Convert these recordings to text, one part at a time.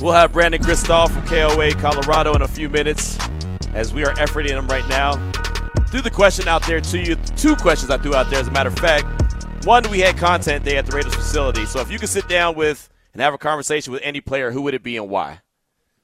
We'll have Brandon Krisztal from KOA Colorado in a few minutes as we are efforting him right now. Threw the question out there to you. Two questions I threw out there, as a matter of fact. One, we had content day at the Raiders facility. So if you could sit down with and have a conversation with any player, who would it be and why?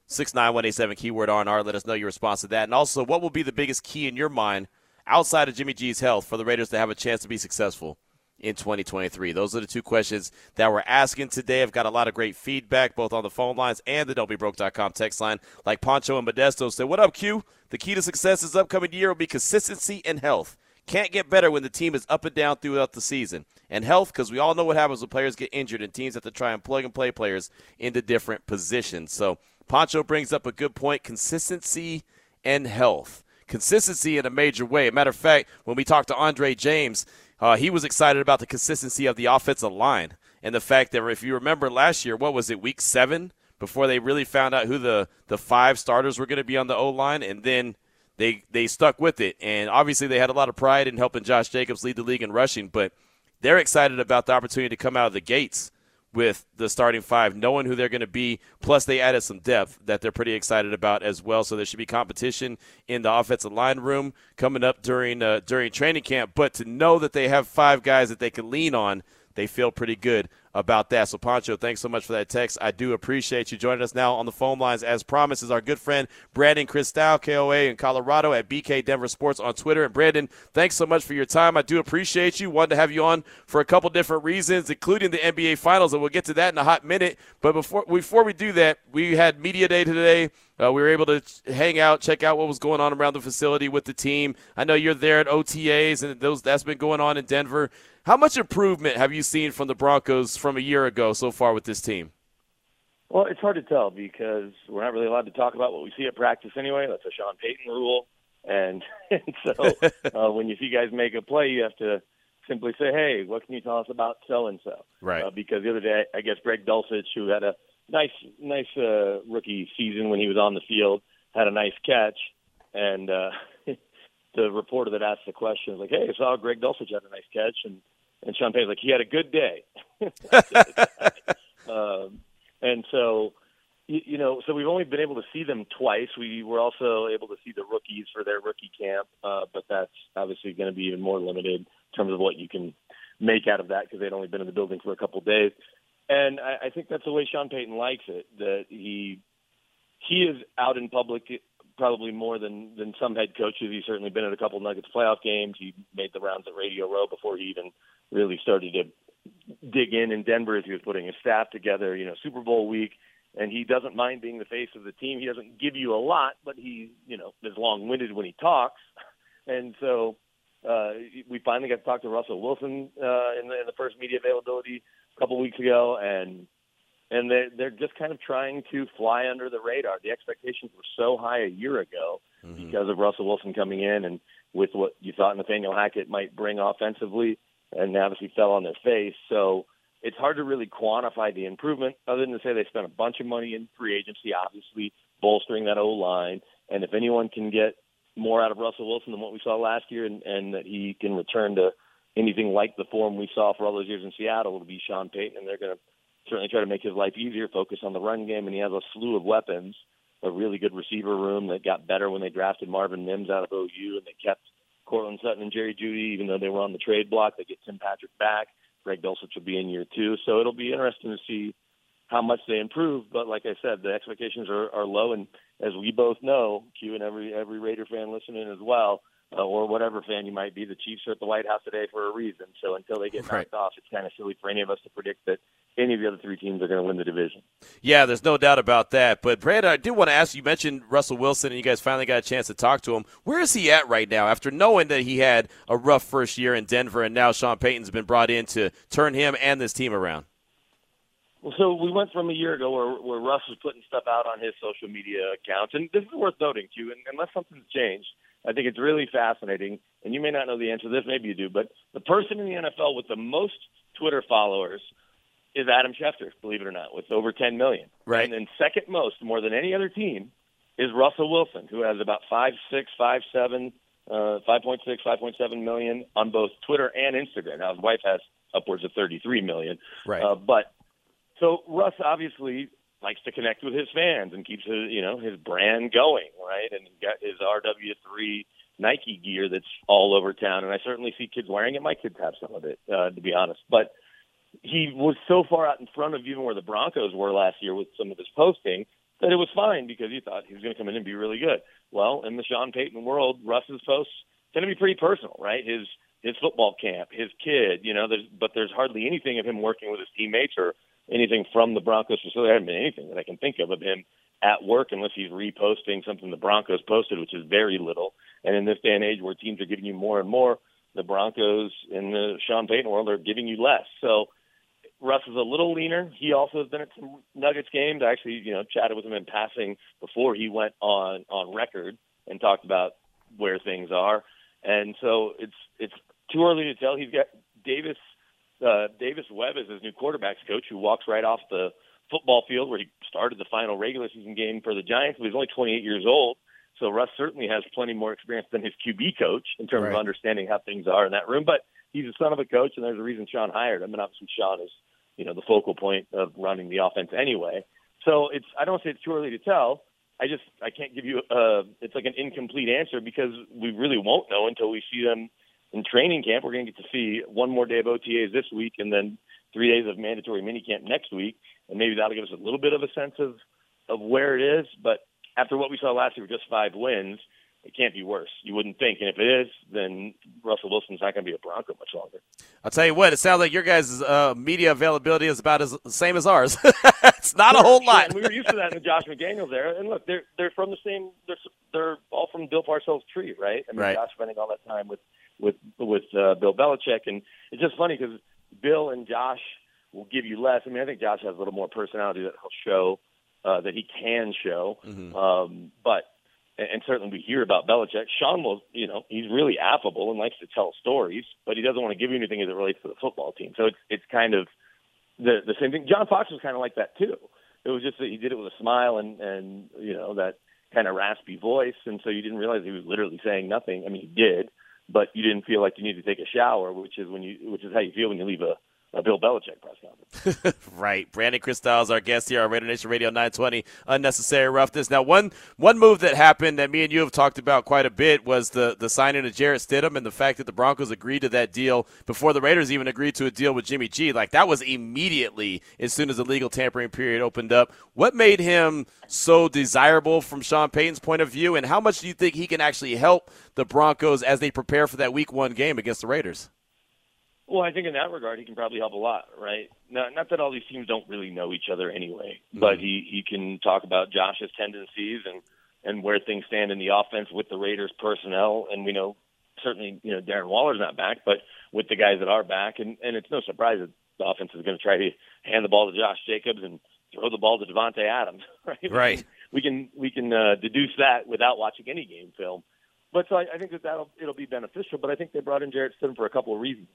69187 keyword R&R. Let us know your response to that. And also, what will be the biggest key in your mind outside of Jimmy G's health for the Raiders to have a chance to be successful? In 2023? Those are the two questions that we're asking today. I've got a lot of great feedback both on the phone lines and the don'tbebroke.com text line. Like Poncho and Modesto said, What up, Q? The key to success this upcoming year will be consistency and health. Can't get better when the team is up and down throughout the season. And health, because we all know what happens when players get injured and teams have to try and plug and play players into different positions. So Poncho brings up a good point consistency and health. Consistency in a major way. matter of fact, when we talked to Andre James, uh, he was excited about the consistency of the offensive line and the fact that if you remember last year, what was it, week seven, before they really found out who the, the five starters were going to be on the O line, and then they they stuck with it. And obviously, they had a lot of pride in helping Josh Jacobs lead the league in rushing, but they're excited about the opportunity to come out of the gates with the starting five, knowing who they're going to be. Plus, they added some depth that they're pretty excited about as well. So there should be competition in the offensive line room coming up during uh, during training camp. But to know that they have five guys that they can lean on, they feel pretty good about that. So, Poncho, thanks so much for that text. I do appreciate you joining us now on the phone lines. As promised, is our good friend Brandon Krisztal, KOA in Colorado at BK Denver Sports on Twitter. And Brandon, thanks so much for your time. I do appreciate you. Wanted to have you on for a couple different reasons, including the NBA Finals, and we'll get to that in a hot minute. But before before we do that, we had media day today. Uh, we were able to hang out, check out what was going on around the facility with the team. I know you're there at OTAs, and those that's been going on in Denver. How much improvement have you seen from the Broncos from a year ago so far with this team? Well, it's hard to tell because we're not really allowed to talk about what we see at practice anyway. That's a Sean Payton rule. And, and so uh, when you see guys make a play, you have to simply say, hey, what can you tell us about so and so? Right. Uh, because the other day, I guess Greg Dulcich, who had a nice, nice uh, rookie season when he was on the field, had a nice catch. And uh, the reporter that asked the question was like, hey, I saw Greg Dulcich had a nice catch. And and Sean Payton's like, he had a good day. um, and so, you, you know, so we've only been able to see them twice. We were also able to see the rookies for their rookie camp, uh, but that's obviously going to be even more limited in terms of what you can make out of that because they'd only been in the building for a couple of days. And I, I think that's the way Sean Payton likes it. That he he is out in public probably more than than some head coaches. He's certainly been at a couple Nuggets playoff games. He made the rounds at Radio Row before he even really started to dig in in Denver as he was putting his staff together. You know, Super Bowl week, and he doesn't mind being the face of the team. He doesn't give you a lot, but he, you know, is long-winded when he talks, and so. Uh, we finally got to talk to Russell Wilson uh, in, the, in the first media availability a couple weeks ago, and and they're they're just kind of trying to fly under the radar. The expectations were so high a year ago mm-hmm. because of Russell Wilson coming in and with what you thought Nathaniel Hackett might bring offensively, and obviously fell on their face. So it's hard to really quantify the improvement, other than to say they spent a bunch of money in free agency, obviously bolstering that O line. And if anyone can get more out of Russell Wilson than what we saw last year, and, and that he can return to anything like the form we saw for all those years in Seattle, it'll be Sean Payton, and they're going to certainly try to make his life easier, focus on the run game, and he has a slew of weapons. A really good receiver room that got better when they drafted Marvin Mims out of OU, and they kept Courtland Sutton and Jerry Jeudy, even though they were on the trade block. They get Tim Patrick back. Greg Dulcich will be in year two, so it'll be interesting to see how much they improve. But like I said, the expectations are, are low, and as we both know, Q and every every Raider fan listening as well, uh, or whatever fan you might be, the Chiefs are at the White House today for a reason. So until they get knocked right. off, it's kind of silly for any of us to predict that any of the other three teams are going to win the division. Yeah, there's no doubt about that. But Brad, I did want to ask you mentioned Russell Wilson, and you guys finally got a chance to talk to him. Where is he at right now after knowing that he had a rough first year in Denver, and now Sean Payton's been brought in to turn him and this team around? Well, so we went from a year ago where, where Russ was putting stuff out on his social media accounts, and this is worth noting too. And unless something's changed, I think it's really fascinating. And you may not know the answer to this, maybe you do, but the person in the NFL with the most Twitter followers is Adam Schefter, believe it or not, with over 10 million. Right. And then second most, more than any other team, is Russell Wilson, who has about five six, five seven, uh, 5.6, 5.7 million on both Twitter and Instagram. Now his wife has upwards of 33 million. Right. Uh, but so Russ obviously likes to connect with his fans and keeps his you know his brand going, right? And he's got his RW3 Nike gear that's all over town, and I certainly see kids wearing it. My kids have some of it, uh, to be honest. But he was so far out in front of even where the Broncos were last year with some of his posting that it was fine because he thought he was going to come in and be really good. Well, in the Sean Payton world, Russ's posts tend to be pretty personal, right? His his football camp, his kid, you know, there's but there's hardly anything of him working with his teammates or anything from the Broncos facility. There hasn't been anything that I can think of of him at work unless he's reposting something the Broncos posted, which is very little. And in this day and age where teams are giving you more and more, the Broncos in the Sean Payton world are giving you less. So Russ is a little leaner. He also has been at some Nuggets games. I actually, you know, chatted with him in passing before he went on on record and talked about where things are. And so it's it's too early to tell. He's got Davis uh, Davis Webb is his new quarterbacks coach, who walks right off the football field where he started the final regular season game for the Giants. But he's only 28 years old, so Russ certainly has plenty more experience than his QB coach in terms Right. of understanding how things are in that room. But he's a son of a coach, and there's a reason Sean hired him. And obviously, Sean is you know the focal point of running the offense anyway. So it's I don't say it's too early to tell. I just I can't give you uh it's like an incomplete answer because we really won't know until we see them in training camp. We're going to get to see one more day of OTAs this week and then three days of mandatory minicamp next week, and maybe that'll give us a little bit of a sense of of where it is. But after what we saw last year, with just five wins, it can't be worse. You wouldn't think, and if it is, then Russell Wilson's not going to be a Bronco much longer. I'll tell you what, it sounds like your guys' uh, media availability is about as the same as ours. it's not a whole Sure, lot. we were used to that in the Josh McDaniels era. And look, they're they're from the same. They're they're all from Bill Parcells' tree, right? I mean, Right. Josh spending all that time with with with uh, Bill Belichick, and it's just funny because Bill and Josh will give you less. I mean, I think Josh has a little more personality that he'll show uh, that he can show, Mhm. um, but. And and certainly we hear about Belichick. Sean will, you know, he's really affable and likes to tell stories, but he doesn't want to give you anything as it relates to the football team. So it's it's kind of the the same thing. John Fox was kind of like that too. It was just that he did it with a smile and and you know that kind of raspy voice, and so you didn't realize he was literally saying nothing. I mean, he did, but you didn't feel like you needed to take a shower, which is when you which is how you feel when you leave a, a Bill Belichick press conference. right. Brandon Krisztal is our guest here on Raider Nation Radio 920. Unnecessary roughness. Now, one one move that happened that me and you have talked about quite a bit was the the signing of Jarrett Stidham and the fact that the Broncos agreed to that deal before the Raiders even agreed to a deal with Jimmy G. Like that was immediately as soon as the legal tampering period opened up. What made him so desirable from Sean Payton's point of view, and how much do you think he can actually help the Broncos as they prepare for that Week One game against the Raiders? Well, I think in that regard, he can probably help a lot, right? Not, not that all these teams don't really know each other anyway, but he he can talk about Josh's tendencies and and where things stand in the offense with the Raiders personnel, and we know certainly you know Darren Waller's not back, but with the guys that are back, and and it's no surprise that the offense is going to try to hand the ball to Josh Jacobs and throw the ball to Davante Adams, right? Right. We can we can uh, deduce that without watching any game film. But so I, I think that that'll it'll be beneficial. But I think they brought in Jarrett Stidham for a couple of reasons.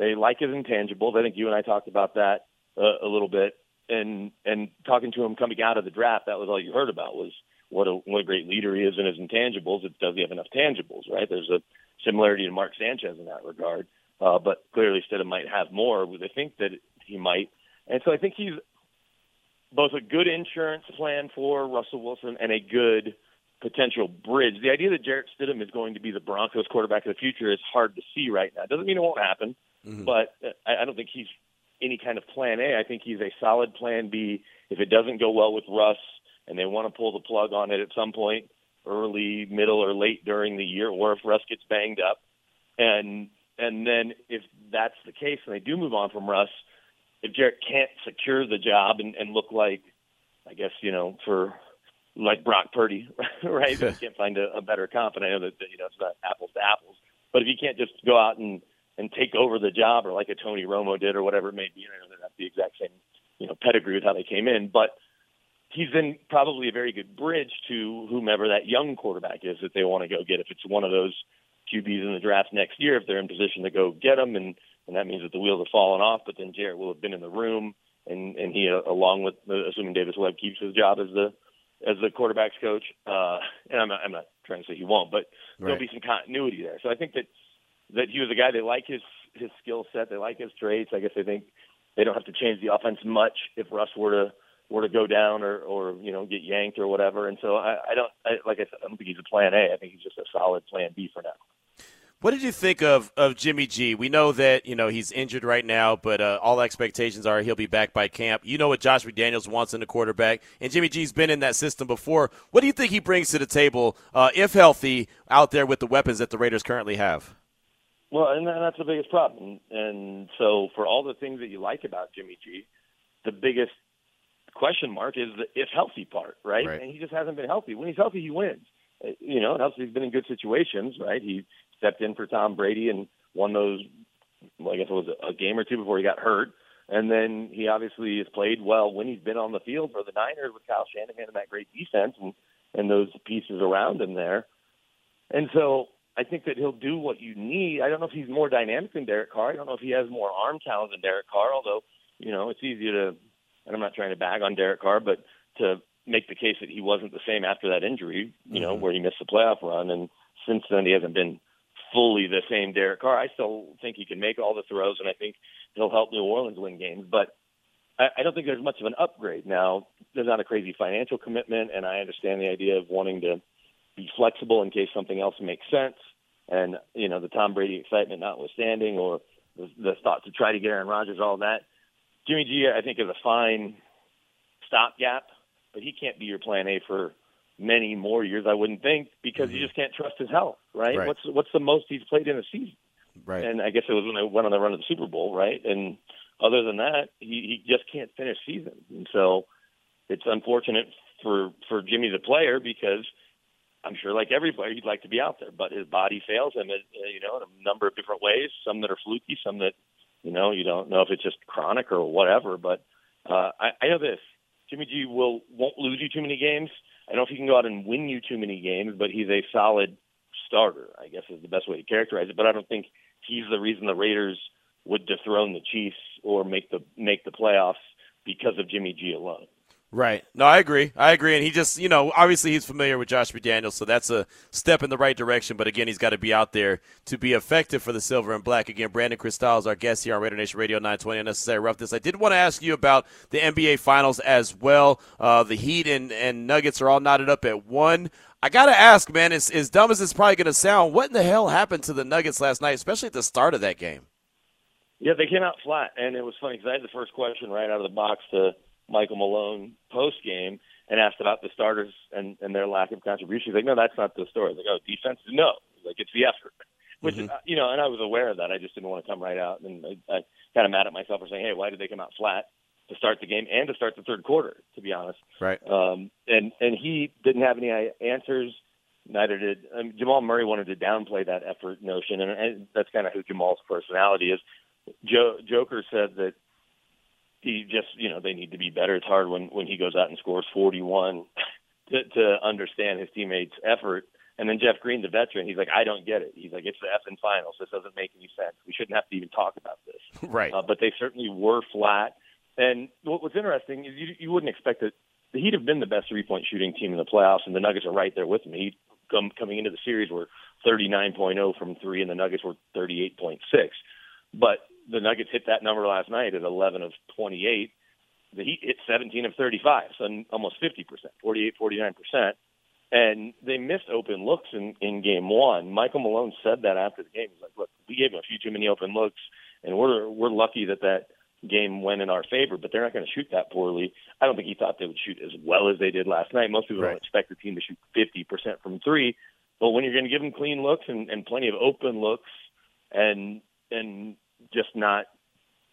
They like his intangibles. I think you and I talked about that uh, a little bit. And and talking to him coming out of the draft, that was all you heard about was what a what a great leader he is and his intangibles. It does he have enough tangibles, right? There's a similarity to Mark Sanchez in that regard. Uh, but clearly, Stidham might have more. They think that he might, and so I think he's both a good insurance plan for Russell Wilson and a good potential bridge. The idea that Jarrett Stidham is going to be the Broncos quarterback of the future is hard to see right now. Doesn't mean it won't happen, but uh, I, I don't think he's any kind of plan A. I think he's a solid plan B. If it doesn't go well with Russ and they want to pull the plug on it at some point, early, middle, or late during the year, or if Russ gets banged up, and and then if that's the case and they do move on from Russ, if Jarrett can't secure the job and, and look like, I guess you know, for like Brock Purdy, right? If he can't find a, a better comp, and I know that, that you know it's not apples to apples, but if you can't just go out and and take over the job, or like a Tony Romo did, or whatever it may be, and I know they're the exact same you know pedigree with how they came in, but he's then probably a very good bridge to whomever that young quarterback is that they want to go get. If it's one of those QBs in the draft next year, if they're in position to go get them, and and that means that the wheels have fallen off, but then Jarrett will have been in the room, and and he uh, along with uh, assuming Davis Webb keeps his job as the as the quarterbacks coach, uh, and I'm not, I'm not trying to say he won't, but right. there'll be some continuity there. So I think that that he was a guy they like his his skill set, they like his traits. I guess they think they don't have to change the offense much if Russ were to were to go down or or you know get yanked or whatever. And so I, I don't I, like I said I don't think he's a plan A. I think he's just a solid plan B for now. What did you think of, of Jimmy G? We know that you know he's injured right now, but uh, all expectations are he'll be back by camp. You know what Josh McDaniels wants in the quarterback, and Jimmy G's been in that system before. What do you think he brings to the table, uh, if healthy, out there with the weapons that the Raiders currently have? Well, and that's the biggest problem. And so, for all the things that you like about Jimmy G, the biggest question mark is the if healthy part, right? right? And he just hasn't been healthy. When he's healthy, he wins. Uh, you know, also he's been in good situations, right? He stepped in for Tom Brady and won those. Well, I guess it was a game or two before he got hurt. And then he obviously has played well when he's been on the field for the Niners with Kyle Shanahan and that great defense and and those pieces around him there. And so I think that he'll do what you need. I don't know if he's more dynamic than Derek Carr. I don't know if he has more arm talent than Derek Carr. Although you know it's easy to, and I'm not trying to bag on Derek Carr, but to make the case that he wasn't the same after that injury, you mm-hmm. know, where he missed the playoff run, and since then he hasn't been fully the same Derek Carr. I still think he can make all the throws, and I think he'll help New Orleans win games. But I, I don't think there's much of an upgrade now. There's not a crazy financial commitment, and I understand the idea of wanting to be flexible in case something else makes sense. And you know, the Tom Brady excitement notwithstanding, or the, the thought to try to get Aaron Rodgers, all that. Jimmy G, I think, is a fine stopgap, but he can't be your plan A for many more years, I wouldn't think, because mm-hmm. you just can't trust his health, right? right? What's what's the most he's played in a season? Right. And I guess it was when they went on the run of the Super Bowl, right? And other than that, he, he just can't finish seasons. And so it's unfortunate for for Jimmy the player because I'm sure like everybody he'd like to be out there, but his body fails him, you know, in a number of different ways. Some that are fluky, some that you know you don't know if it's just chronic or whatever. But uh, I, I know this: Jimmy G will won't lose you too many games I don't know if he can go out and win you too many games, but he's a solid starter. I guess is the best way to characterize it. But I don't think he's the reason the Raiders would dethrone the Chiefs or make the make the playoffs because of Jimmy G alone. Right. No, I agree. I agree. And he just, you know, obviously he's familiar with Josh McDaniels, so that's a step in the right direction. But again, he's got to be out there to be effective for the silver and black. Again, Brandon Krisztal is our guest here on Raider Nation Radio 920 Unnecessary Roughness. I did want to ask you about the NBA Finals as well. Uh, the Heat and, and Nuggets are all knotted up at one. I got to ask, man, as, as dumb as it's probably going to sound, what in the hell happened to the Nuggets last night, especially at the start of that game? Yeah, they came out flat. And it was funny because I had the first question right out of the box to – Michael Malone post game and asked about the starters and, and their lack of contribution. He's like, no, that's not the story. Like, oh, defense? No. Like, it's the effort. Which mm-hmm. you know, and I was aware of that. I just didn't want to come right out. And I, I kind of mad at myself for saying, hey, why did they come out flat to start the game and to start the third quarter, to be honest? Right. Um, and, and he didn't have any answers. Neither did um, Jamal Murray wanted to downplay that effort notion. And, and that's kind of who Jamal's personality is. Joe, Joker said that he just you know they need to be better. It's hard when when he goes out and scores 41 to, to understand his teammates' effort. And then Jeff Green, the veteran, he's like, I don't get it. He's like, it's the F in finals. This doesn't make any sense. We shouldn't have to even talk about this. right. Uh, but they certainly were flat. And what, was interesting is you, you wouldn't expect that the Heat have been the best three point shooting team in the playoffs, and the Nuggets are right there with them. Heat come, coming into the series were 39.0 from three, and the Nuggets were 38.6. But the Nuggets hit that number last night at 11 of 28. The Heat hit 17 of 35, so almost 50%, 48, 49%. And they missed open looks in, in game one. Michael Malone said that after the game. He's like, look, we gave them a few too many open looks, and we're, we're lucky that that game went in our favor, but they're not going to shoot that poorly. I don't think he thought they would shoot as well as they did last night. Most people right. don't expect the team to shoot 50% from three, but when you're going to give them clean looks and, and plenty of open looks and and just not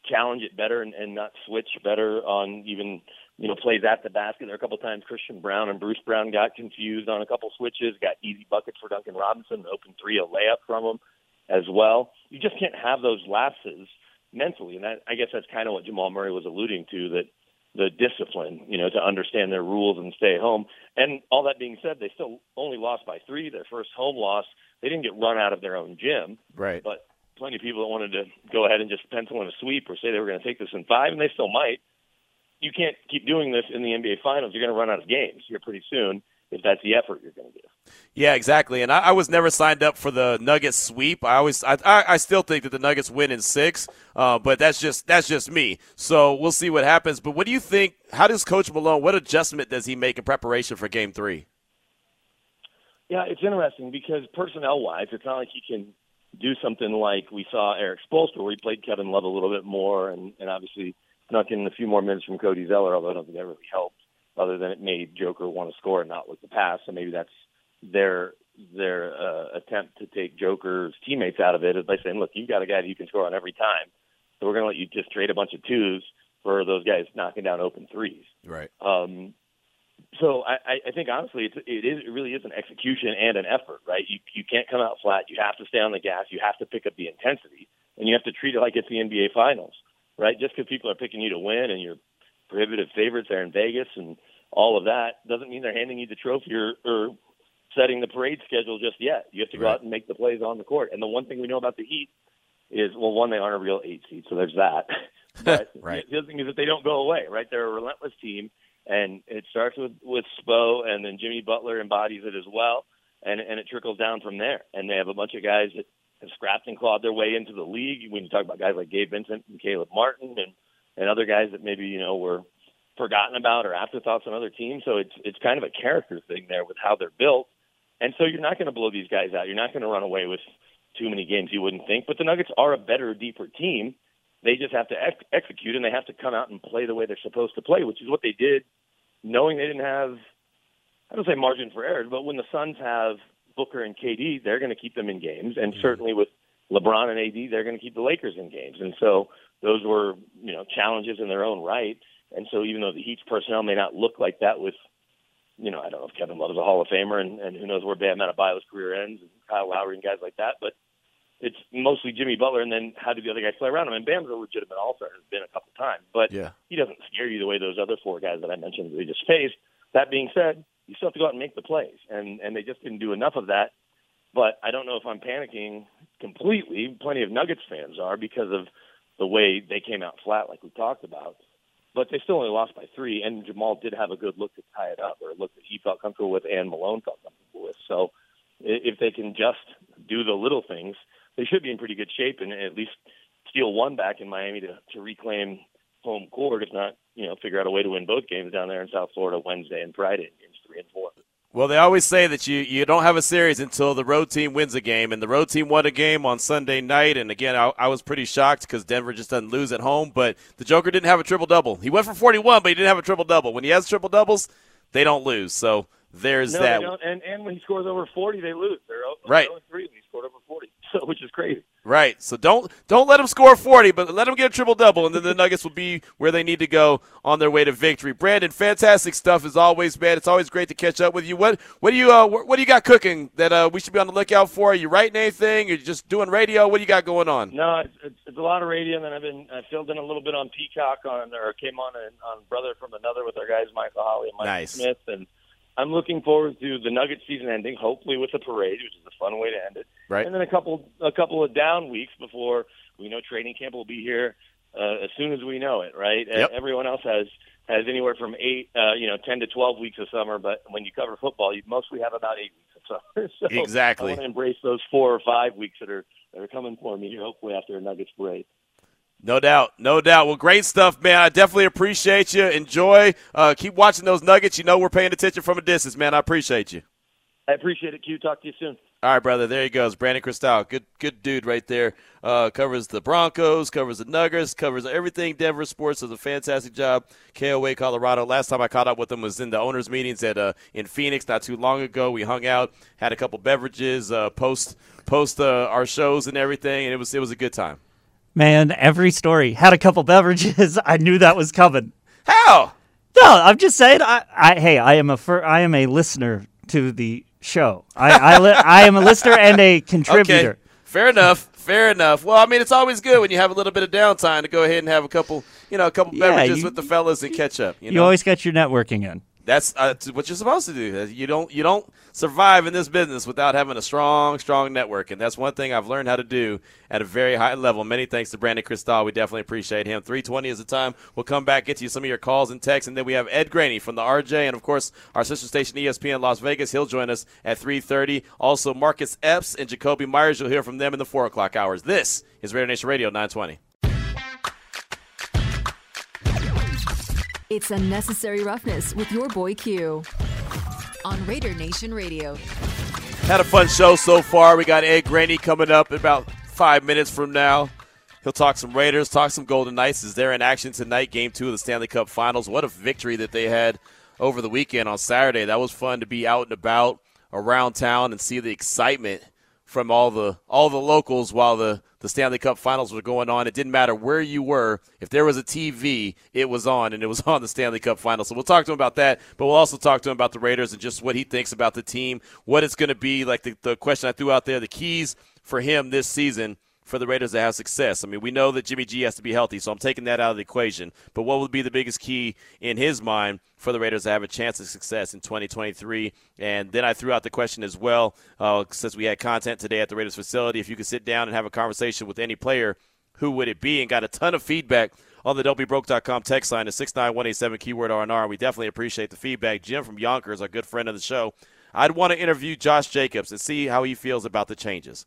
challenge it better and, and not switch better on even you know plays at the basket. There are a couple times Christian Braun and Bruce Brown got confused on a couple switches, got easy buckets for Duncan Robinson, open three a layup from him as well. You just can't have those lapses mentally, and that, I guess that's kind of what Jamal Murray was alluding to that the discipline, you know, to understand their rules and stay home. And all that being said, they still only lost by three. Their first home loss, they didn't get run out of their own gym. Right. But plenty of people that wanted to go ahead and just pencil in a sweep or say they were going to take this in five, and they still might. You can't keep doing this in the NBA Finals. You're going to run out of games here pretty soon if that's the effort you're going to give. Yeah, exactly. And I, I, was never signed up for the Nuggets sweep. I always, I, I still think that the Nuggets win in six, uh, but that's just that's just me. So we'll see what happens. But what do you think? How does Coach Malone? What adjustment does he make in preparation for Game Three? Yeah, it's interesting because personnel-wise, it's not like he can do something like we saw Erik Spoelstra, where he played Kevin Love a little bit more, and, and obviously snuck in a few more minutes from Cody Zeller, although I don't think that really helped other than it made Joker want to score and not look the pass. So maybe that's their their uh, attempt to take Joker's teammates out of it is by saying, look, you've got a guy that you can score on every time, so we're going to let you just trade a bunch of twos for those guys knocking down open threes. Right. Um, so I, I think honestly, it's, it is it really is an execution and an effort, right? You you can't come out flat. You have to stay on the gas. You have to pick up the intensity, and you have to treat it like it's the NBA Finals, right? Just because people are picking you to win and you're prohibitive favorites there in Vegas and all of that doesn't mean they're handing you the trophy or, or setting the parade schedule just yet. You have to go right. out and make the plays on the court. And the one thing we know about the Heat is, well, one, they aren't a real eight seed, so there's that. but right. the other thing is that they don't go away, right? They're a relentless team, and it starts with with Spo, and then Jimmy Butler embodies it as well, and and it trickles down from there. And they have a bunch of guys that have scrapped and clawed their way into the league. When you talk about guys like Gabe Vincent and Caleb Martin, and and other guys that maybe you know were forgotten about or afterthoughts on other teams. So it's it's kind of a character thing there with how they're built. And so you're not going to blow these guys out. You're not going to run away with too many games you wouldn't think. But the Nuggets are a better, deeper team. They just have to ex- execute and they have to come out and play the way they're supposed to play, which is what they did, knowing they didn't have I don't say margin for error, but when the Suns have Booker and KD, they're going to keep them in games, and mm-hmm. certainly with LeBron and AD, they're going to keep the Lakers in games. And so those were you know challenges in their own right. And so even though the Heat's personnel may not look like that with, you know, I don't know if Kevin Love is a Hall of Famer and, and who knows where Bam Adebayo's career ends and Kyle Lowry and guys like that, but mostly Jimmy Butler and then how do the other guys play around him? And Bam's a legitimate all-star, has been a couple times, but yeah. he doesn't scare you the way those other four guys that I mentioned they just faced. That being said, you still have to go out and make the plays, and and they just didn't do enough of that. But I don't know if I'm panicking completely. Plenty of Nuggets fans are because of the way they came out flat, like we talked about but they still only lost by three. And Jamal did have a good look to tie it up, or a look that he felt comfortable with, and Malone felt comfortable with. So if they can just do the little things, they should be in pretty good shape and at least steal one back in Miami to to reclaim home court. If not, you know, figure out a way to win both games down there in South Florida Wednesday and Friday, games three and four. Well, they always say that you, you don't have a series until the road team wins a game, and the road team won a game on Sunday night. And again, I, I was pretty shocked because Denver just doesn't lose at home. But the Joker didn't have a triple double. He went for 41, but he didn't have a triple double. When he has triple doubles, they don't lose. So there's no, that. And and when he scores over 40, they lose. They're right. Oh three when he scored over 40, so which is crazy. Right. So don't don't let them score 40, but let them get a triple double, and then the Nuggets will be where they need to go on their way to victory. Brandon, fantastic stuff as always, man. It's always great to catch up with you. What what do you uh, what do you got cooking that uh, we should be on the lookout for? Are you writing anything? You're just doing radio? What do you got going on? No, it's, it's, it's a lot of radio, and then I've been I filled in a little bit on Peacock on or came on on Brother from Another with our guys Michael Holley and Mike nice. Smith and I'm looking forward to the Nugget season ending, hopefully with a parade, which is a fun way to end it. Right. And then a couple a couple of down weeks before we know training camp will be here uh, as soon as we know it. Right. Yep. Everyone else has has anywhere from eight, uh, you know, ten to twelve weeks of summer, but when you cover football, you mostly have about eight weeks of summer. so exactly. I want to embrace those four or five weeks that are that are coming for me here, hopefully after a Nuggets parade. No doubt, no doubt. Well, great stuff, man. I definitely appreciate you. Enjoy. Uh, keep watching those nuggets. You know we're paying attention from a distance, man. I appreciate you. I appreciate it, Q. Talk to you soon. All right, brother. There he goes, Brandon Krisztal. Good, good dude right there. Uh, covers the Broncos, covers the Nuggets, covers everything Denver sports. Does a fantastic job. KOA Colorado. Last time I caught up with him was in the owners' meetings at uh, in Phoenix not too long ago. We hung out, had a couple beverages, uh, post post uh, our shows and everything, and it was it was a good time. Man, every story had a couple beverages. I knew that was coming. How? No, I'm just saying. I, I hey, I am a fir- I am a listener to the show. I I, li- I am a listener and a contributor. Okay. Fair enough. Fair enough. Well, I mean, it's always good when you have a little bit of downtime to go ahead and have a couple, you know, a couple Yeah, beverages you- with the fellas and catch up. You, You know? always got your networking in. That's uh, what you're supposed to do. You don't you don't survive in this business without having a strong, strong network, and that's one thing I've learned how to do at a very high level. Many thanks to Brandon Krisztal. We definitely appreciate him. 320 is the time. We'll come back, get to you some of your calls and texts, and then we have Ed Graney from the RJ, and of course our sister station ESPN Las Vegas. He'll join us at 3:30. Also Marcus Epps and Jakobi Meyers. You'll hear from them in the four o'clock hours. This is Raider Nation Radio 920. It's Unnecessary Roughness with your boy Q on Raider Nation Radio. Had a fun show so far. We got Ed Graney coming up in about five minutes from now. He'll talk some Raiders, talk some Golden Knights Is they're in action tonight, game two of the Stanley Cup Finals. What a victory that they had over the weekend on Saturday. That was fun to be out and about around town and see the excitement from all the all the locals while the, the Stanley Cup Finals were going on. It didn't matter where you were. If there was a TV, it was on, and it was on the Stanley Cup Finals. So we'll talk to him about that, but we'll also talk to him about the Raiders and just what he thinks about the team, what it's going to be. Like the, the question I threw out there, the keys for him this season for the Raiders to have success. I mean, we know that Jimmy G has to be healthy, so I'm taking that out of the equation. But what would be the biggest key in his mind for the Raiders to have a chance of success in 2023? And then I threw out the question as well, uh, since we had content today at the Raiders facility, if you could sit down and have a conversation with any player, who would it be? And got a ton of feedback on the don'tbebroke.com text line at 69187 keyword R&R. We definitely appreciate the feedback. Jim from Yonkers, our good friend of the show. I'd want to interview Josh Jacobs and see how he feels about the changes.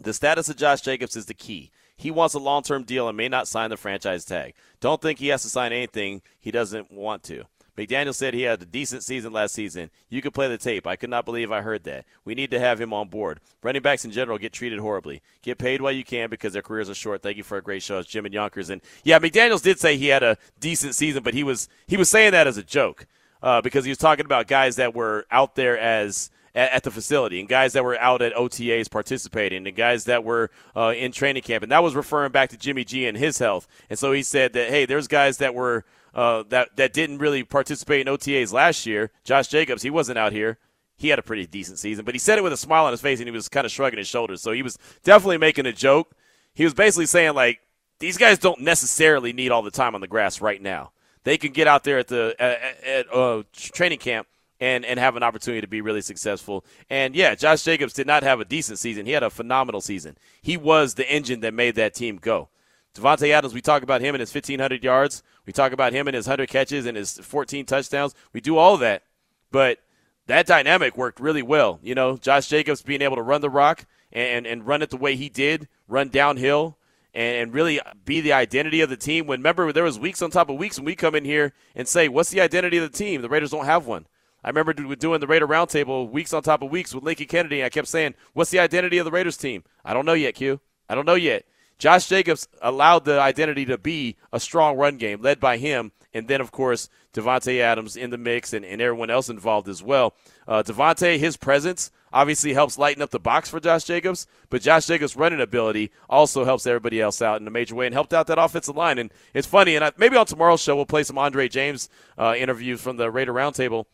The status of Josh Jacobs is the key. He wants a long term deal and may not sign the franchise tag. Don't think he has to sign anything he doesn't want to. McDaniel said he had a decent season last season. You could play the tape. I could not believe I heard that. We need to have him on board. Running backs in general get treated horribly. Get paid while you can because their careers are short. Thank you for a great show. It's Jim and Yonkers. And yeah, McDaniels did say he had a decent season, but he was he was saying that as a joke uh, because he was talking about guys that were out there as at, at the facility and guys that were out at OTAs participating and guys that were uh, in training camp. And that was referring back to Jimmy G and his health. And so he said that, hey, there's guys that were uh, that, that didn't really participate in OTAs last year. Josh Jacobs, he wasn't out here. He had a pretty decent season, but he said it with a smile on his face and he was kind of shrugging his shoulders. So he was definitely making a joke. He was basically saying, like, these guys don't necessarily need all the time on the grass right now. They can get out there at the at, at uh, training camp and and have an opportunity to be really successful. And yeah, Josh Jacobs did not have a decent season. He had a phenomenal season. He was the engine that made that team go. Davante Adams, we talk about him and his 1,500 yards. We talk about him and his 100 catches and his 14 touchdowns. We do all that, but that dynamic worked really well. You know, Josh Jacobs being able to run the rock and, and run it the way he did, run downhill, and, and really be the identity of the team. When remember there was weeks on top of weeks when we come in here and say, "What's the identity of the team?" The Raiders don't have one. I remember do- doing the Raider Roundtable weeks on top of weeks with Lincoln Kennedy. And I kept saying, "What's the identity of the Raiders team?" I don't know yet, Q. I don't know yet. Josh Jacobs allowed the identity to be a strong run game led by him, and then of course Davante Adams in the mix and, and everyone else involved as well. Uh, Davante, his presence obviously helps lighten up the box for Josh Jacobs, but Josh Jacobs' running ability also helps everybody else out in a major way and helped out that offensive line. And it's funny, and I, maybe on tomorrow's show we'll play some Andre James uh, interviews from the Raider Roundtable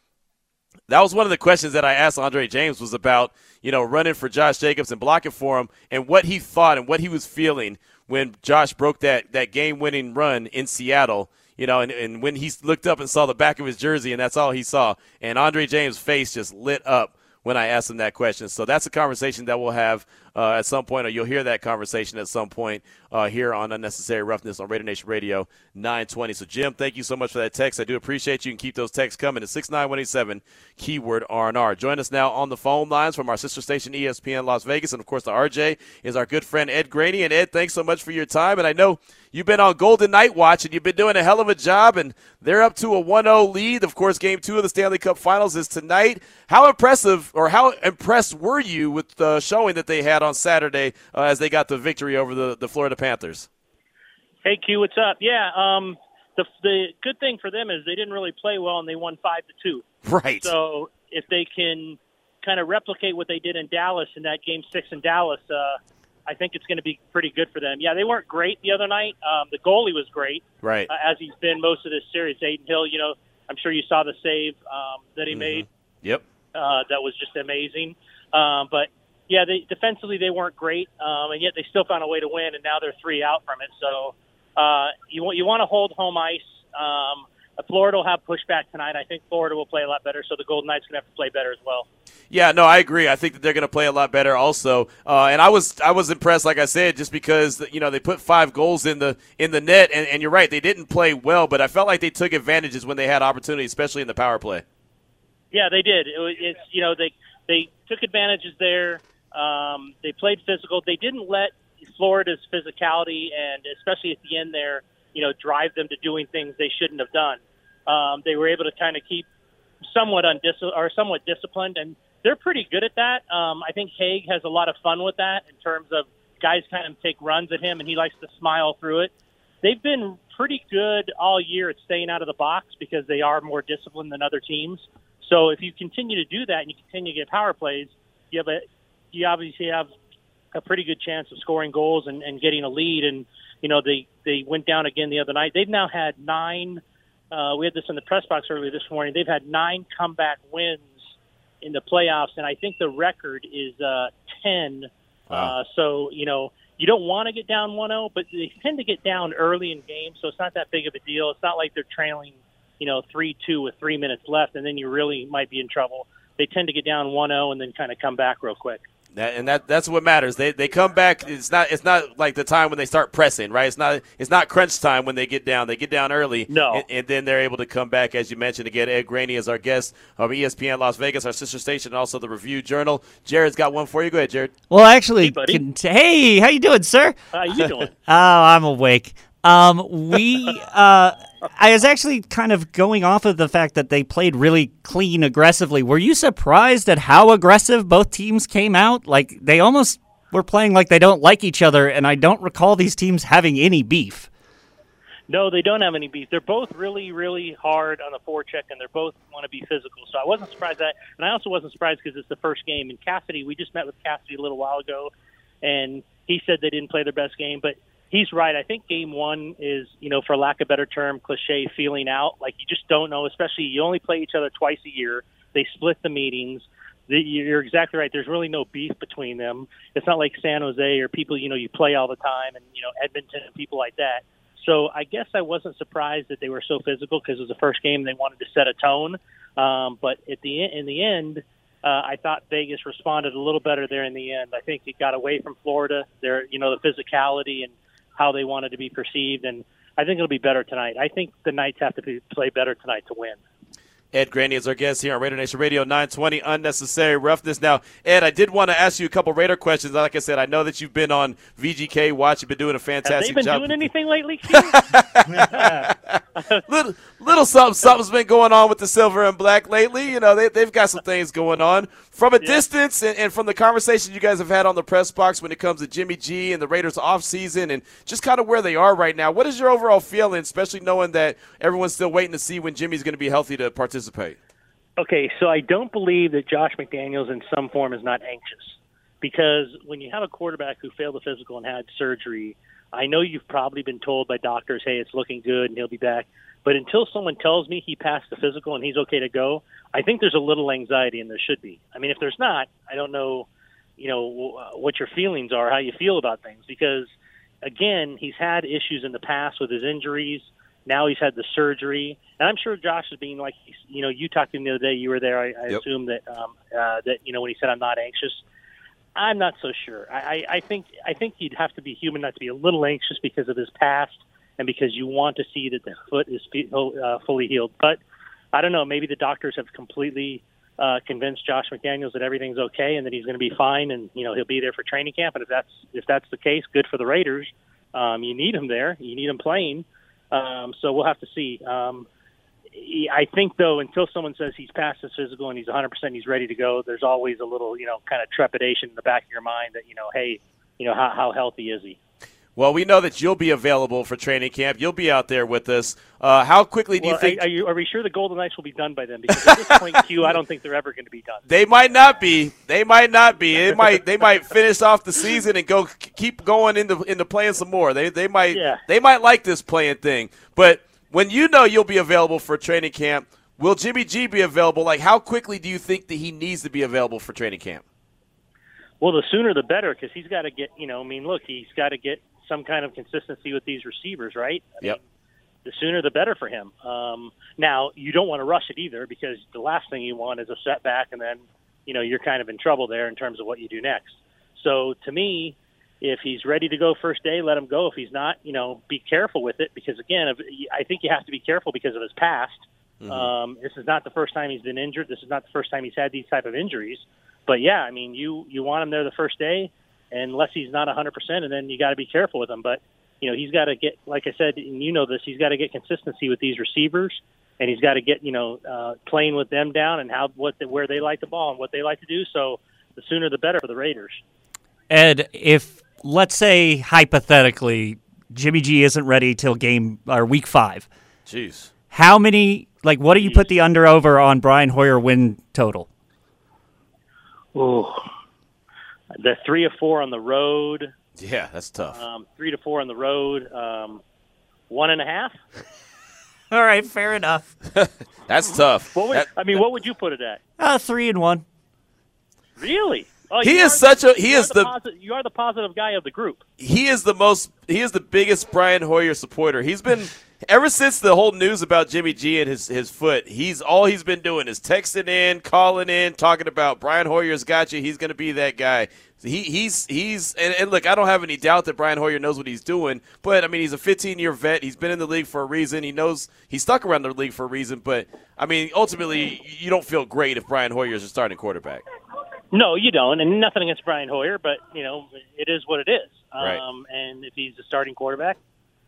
that was one of the questions that I asked Andre James was about, you know, running for Josh Jacobs and blocking for him and what he thought and what he was feeling when Josh broke that, that game winning run in Seattle, you know, and, and when he looked up and saw the back of his jersey and that's all he saw. And Andre James' face just lit up when I asked him that question. So that's a conversation that we'll have uh, at some point, or you'll hear that conversation at some point uh, here on Unnecessary Roughness on Raider Nation Radio 920. So, Jim, thank you so much for that text. I do appreciate you and keep those texts coming at 69187, keyword R&R. Join us now on the phone lines from our sister station ESPN Las Vegas. And, of course, the RJ is our good friend Ed Graney. And, Ed, thanks so much for your time. And I know you've been on Golden Knight Watch and you've been doing a hell of a job. And they're up to a 1 0 lead. Of course, game two of the Stanley Cup Finals is tonight. How impressive or how impressed were you with the showing that they had on Saturday uh, as they got the victory over the, the Florida Panthers? Hey Q, what's up? Yeah, um, the the good thing for them is they didn't really play well and they won five to two. Right. So if they can kind of replicate what they did in Dallas in that game six in Dallas, uh, I think it's going to be pretty good for them. Yeah, they weren't great the other night. Um, the goalie was great, right. uh, as he's been most of this series. Adin Hill, you know, I'm sure you saw the save um, that he Mhm. made. Yep. Uh, that was just amazing. Um, but yeah, they defensively they weren't great, um, and yet they still found a way to win, and now they're three out from it. So uh, you want you want to hold home ice. Um, Florida will have pushback tonight. I think Florida will play a lot better, so the Golden Knights going to have to play better as well. Yeah, no, I agree. I think that they're going to play a lot better also. Uh, and I was I was impressed, like I said, just because you know they put five goals in the in the net, and, and you're right, they didn't play well, but I felt like they took advantages when they had opportunities, especially in the power play. Yeah, they did. It, it's you know they they took advantages there. Um, they played physical. They didn't let Florida's physicality and especially at the end there, you know, drive them to doing things they shouldn't have done. Um, they were able to kind of keep somewhat undis- or somewhat disciplined, and they're pretty good at that. Um, I think Hague has a lot of fun with that in terms of guys kind of take runs at him, and he likes to smile through it. They've been pretty good all year at staying out of the box because they are more disciplined than other teams. So if you continue to do that and you continue to get power plays, you have a you obviously have a pretty good chance of scoring goals and, and getting a lead. And you know they they went down again the other night. They've now had nine. Uh, we had this in the press box earlier this morning. They've had nine comeback wins in the playoffs, and I think the record is uh, ten. Wow. Uh, so you know you don't want to get down 1-0, but they tend to get down early in games, so it's not that big of a deal. It's not like they're trailing, you know, three two with three minutes left, and then you really might be in trouble. They tend to get down 1-0 and then kind of come back real quick. That, and that that's what matters. They they come back. It's not it's not like the time when they start pressing, right? It's not it's not crunch time when they get down. They get down early, no, and, and then they're able to come back, as you mentioned. Again, Ed Graney is our guest of ESPN Las Vegas, our sister station, and also the Review Journal. Jared's got one for you. Go ahead, Jared. Well, actually, hey, can, hey how you doing, sir? How you doing? oh, I'm awake. Um, we, uh, I was actually kind of going off of the fact that they played really clean aggressively. Were you surprised at how aggressive both teams came out? Like they almost were playing like they don't like each other, and I don't recall these teams having any beef. No, they don't have any beef. They're both really, really hard on the forecheck, and they're both want to be physical. So I wasn't surprised that, and I also wasn't surprised because it's the first game. And Cassidy, we just met with Cassidy a little while ago, and he said they didn't play their best game, but he's right. I think game one is, you know, for lack of a better term, cliche feeling out. Like you just don't know, especially you only play each other twice a year. They split the meetings. You're exactly right. There's really no beef between them. It's not like San Jose or people, you know, you play all the time and, you know, Edmonton and people like that. So I guess I wasn't surprised that they were so physical because it was the first game they wanted to set a tone. Um, but at the in the end, uh, I thought Vegas responded a little better there in the end. I think it got away from Florida. There, you know, the physicality and how they wanted to be perceived, and I think it'll be better tonight. I think the Knights have to be, play better tonight to win. Ed Graney is our guest here on Raider Nation Radio 920 Unnecessary Roughness. Now, Ed, I did want to ask you a couple Raider questions. Like I said, I know that you've been on VGK Watch. You've been doing a fantastic Have they been job. doing anything lately? little, little something, something's been going on with the silver and black lately. You know, they, they've got some things going on. From a yeah. distance and, and, from the conversation you guys have had on the press box when it comes to Jimmy G and the Raiders off season and just kind of where they are right now, what is your overall feeling, especially knowing that everyone's still waiting to see when Jimmy's going to be healthy to participate? Okay, so I don't believe that Josh McDaniels in some form is not anxious because when you have a quarterback who failed the physical and had surgery, I know you've probably been told by doctors, hey, it's looking good and he'll be back. But until someone tells me he passed the physical and he's okay to go, I think there's a little anxiety, and there should be. I mean, if there's not, I don't know, you know, what your feelings are, how you feel about things, because again, he's had issues in the past with his injuries. Now he's had the surgery, and I'm sure Josh is being like, you know, you talked to him the other day. You were there. I, I yep. assume that um, uh, that you know when he said I'm not anxious. I'm not so sure. I, I think I think you'd have to be human not to be a little anxious because of his past and because you want to see that the foot is uh, fully healed. But I don't know. Maybe the doctors have completely uh, convinced Josh McDaniels that everything's okay and that he's going to be fine and you know he'll be there for training camp. And if that's if that's the case, good for the Raiders. Um, you need him there. You need him playing. Um, so we'll have to see. Um, I think though, until someone says he's past his physical and he's 100%, he's ready to go. There's always a little, you know, kind of trepidation in the back of your mind that you know, hey, you know, how, how healthy is he? Well, we know that you'll be available for training camp. You'll be out there with us. Uh, how quickly do well, you think? Are, you, are, we sure the Golden Knights will be done by then? Because at this point, Q, I don't think they're ever going to be done. They might not be. They might not be. It might. They might finish off the season and go keep going into into playing some more. They they might. Yeah. They might like this playing thing. But when you know you'll be available for training camp, will Jimmy G be available? Like, how quickly do you think that he needs to be available for training camp? Well, the sooner the better because he's got to get, you know, I mean, look, he's got to get some kind of consistency with these receivers, right? I Yep. Mean, the sooner the better for him. Um, now, you don't want to rush it either because the last thing you want is a setback and then, you know, you're kind of in trouble there in terms of what you do next. So to me, if he's ready to go first day, let him go. If he's not, you know, be careful with it because again, if, I think you have to be careful because of his past. Um, this is not the first time he's been injured. This is not the first time he's had these type of injuries. But yeah, I mean, you you want him there the first day, unless he's not 100%, and then you got to be careful with him. But you know, he's got to get, like I said, and you know this, he's got to get consistency with these receivers, and he's got to get you know uh, playing with them down and how what the, where they like the ball and what they like to do. So the sooner the better for the Raiders. Ed, if let's say hypothetically Jimmy G isn't ready till game or week five, Jeez. how many like what do you put the under over on Brian Hoyer win total? Oh, the three or four on the road, Yeah, that's tough. um, three to four on the road, um, one and a half. All right, fair enough. That's tough. What would, That- I mean, what would you put it at? Uh, three and one. Really? Oh, He you is are such a- he you are is the- posi- you are the positive guy of the group. he is the most he is the biggest Brian Hoyer supporter. He's been ever since the whole news about Jimmy G and his his foot. He's all he's been doing is texting in, calling in, talking about Brian Hoyer's got you. He's going to be that guy. He he's he's and, and look, I don't have any doubt that Brian Hoyer knows what he's doing. But I mean, he's a 15 year vet. He's been in the league for a reason. He knows he's stuck around the league for a reason. But I mean, ultimately, you don't feel great if Brian Hoyer is your starting quarterback. No, you don't, and nothing against Brian Hoyer, but you know it is what it is. Right. Um, and if he's the starting quarterback,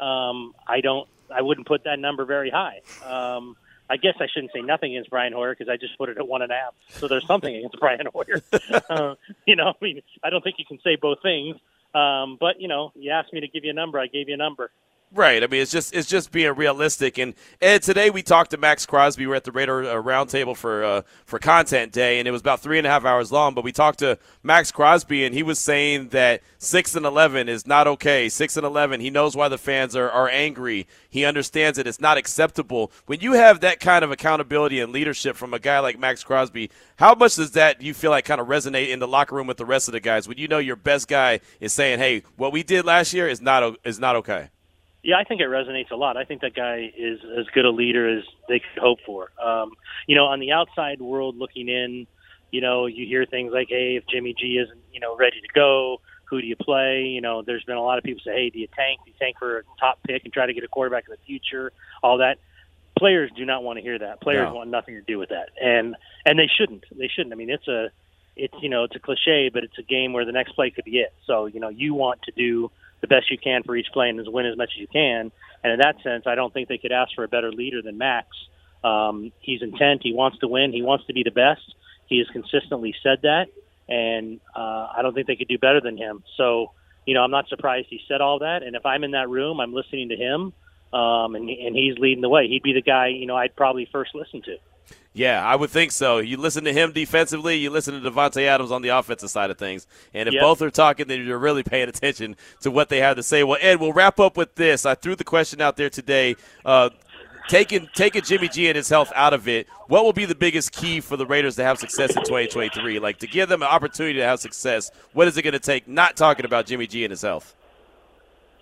um, I don't, I wouldn't put that number very high. Um, I guess I shouldn't say nothing against Brian Hoyer because I just put it at one and a half. So there's something against Brian Hoyer. uh, you know, I mean, I don't think you can say both things. Um, but you know, you asked me to give you a number, I gave you a number. Right. I mean, it's just it's just being realistic. And today we talked to Maxx Crosby. We are at the Raider uh, Roundtable for uh, for Content Day, and it was about three and a half hours long. But we talked to Maxx Crosby, and he was saying that six and eleven is not okay. Six and eleven, he knows why the fans are, are angry. He understands it. It's not acceptable. When you have that kind of accountability and leadership from a guy like Maxx Crosby, how much does that you feel like kind of resonate in the locker room with the rest of the guys? When you know your best guy is saying, "Hey, what we did last year is not is not okay." Yeah, I think it resonates a lot. I think that guy is as good a leader as they could hope for. Um, you know, on the outside world looking in, you know, you hear things like, "Hey, if Jimmy G isn't, you know, ready to go, who do you play?" You know, there's been a lot of people say, "Hey, do you tank? Do you tank for a top pick and try to get a quarterback in the future?" All that. Players do not want to hear that. Players No. want nothing to do with that, and and they shouldn't. They shouldn't. I mean, it's a, it's you know, it's a cliche, but it's a game where the next play could be it. So you know, you want to do the best you can for each play and is win as much as you can. And in that sense, I don't think they could ask for a better leader than Max. Um, he's intent. He wants to win. He wants to be the best. He has consistently said that, and uh, I don't think they could do better than him. So, you know, I'm not surprised he said all that. And if I'm in that room, I'm listening to him, um, and and he's leading the way. He'd be the guy, you know, I'd probably first listen to. Yeah, I would think so. You listen to him defensively, you listen to Davante Adams on the offensive side of things. And if Yep. both are talking, then you're really paying attention to what they have to say. Well, Ed, we'll wrap up with this. I threw the question out there today. Uh, taking taking Jimmy G and his health out of it, what will be the biggest key for the Raiders to have success in 2023? Like to give them an opportunity to have success, what is it going to take? Not talking about Jimmy G and his health.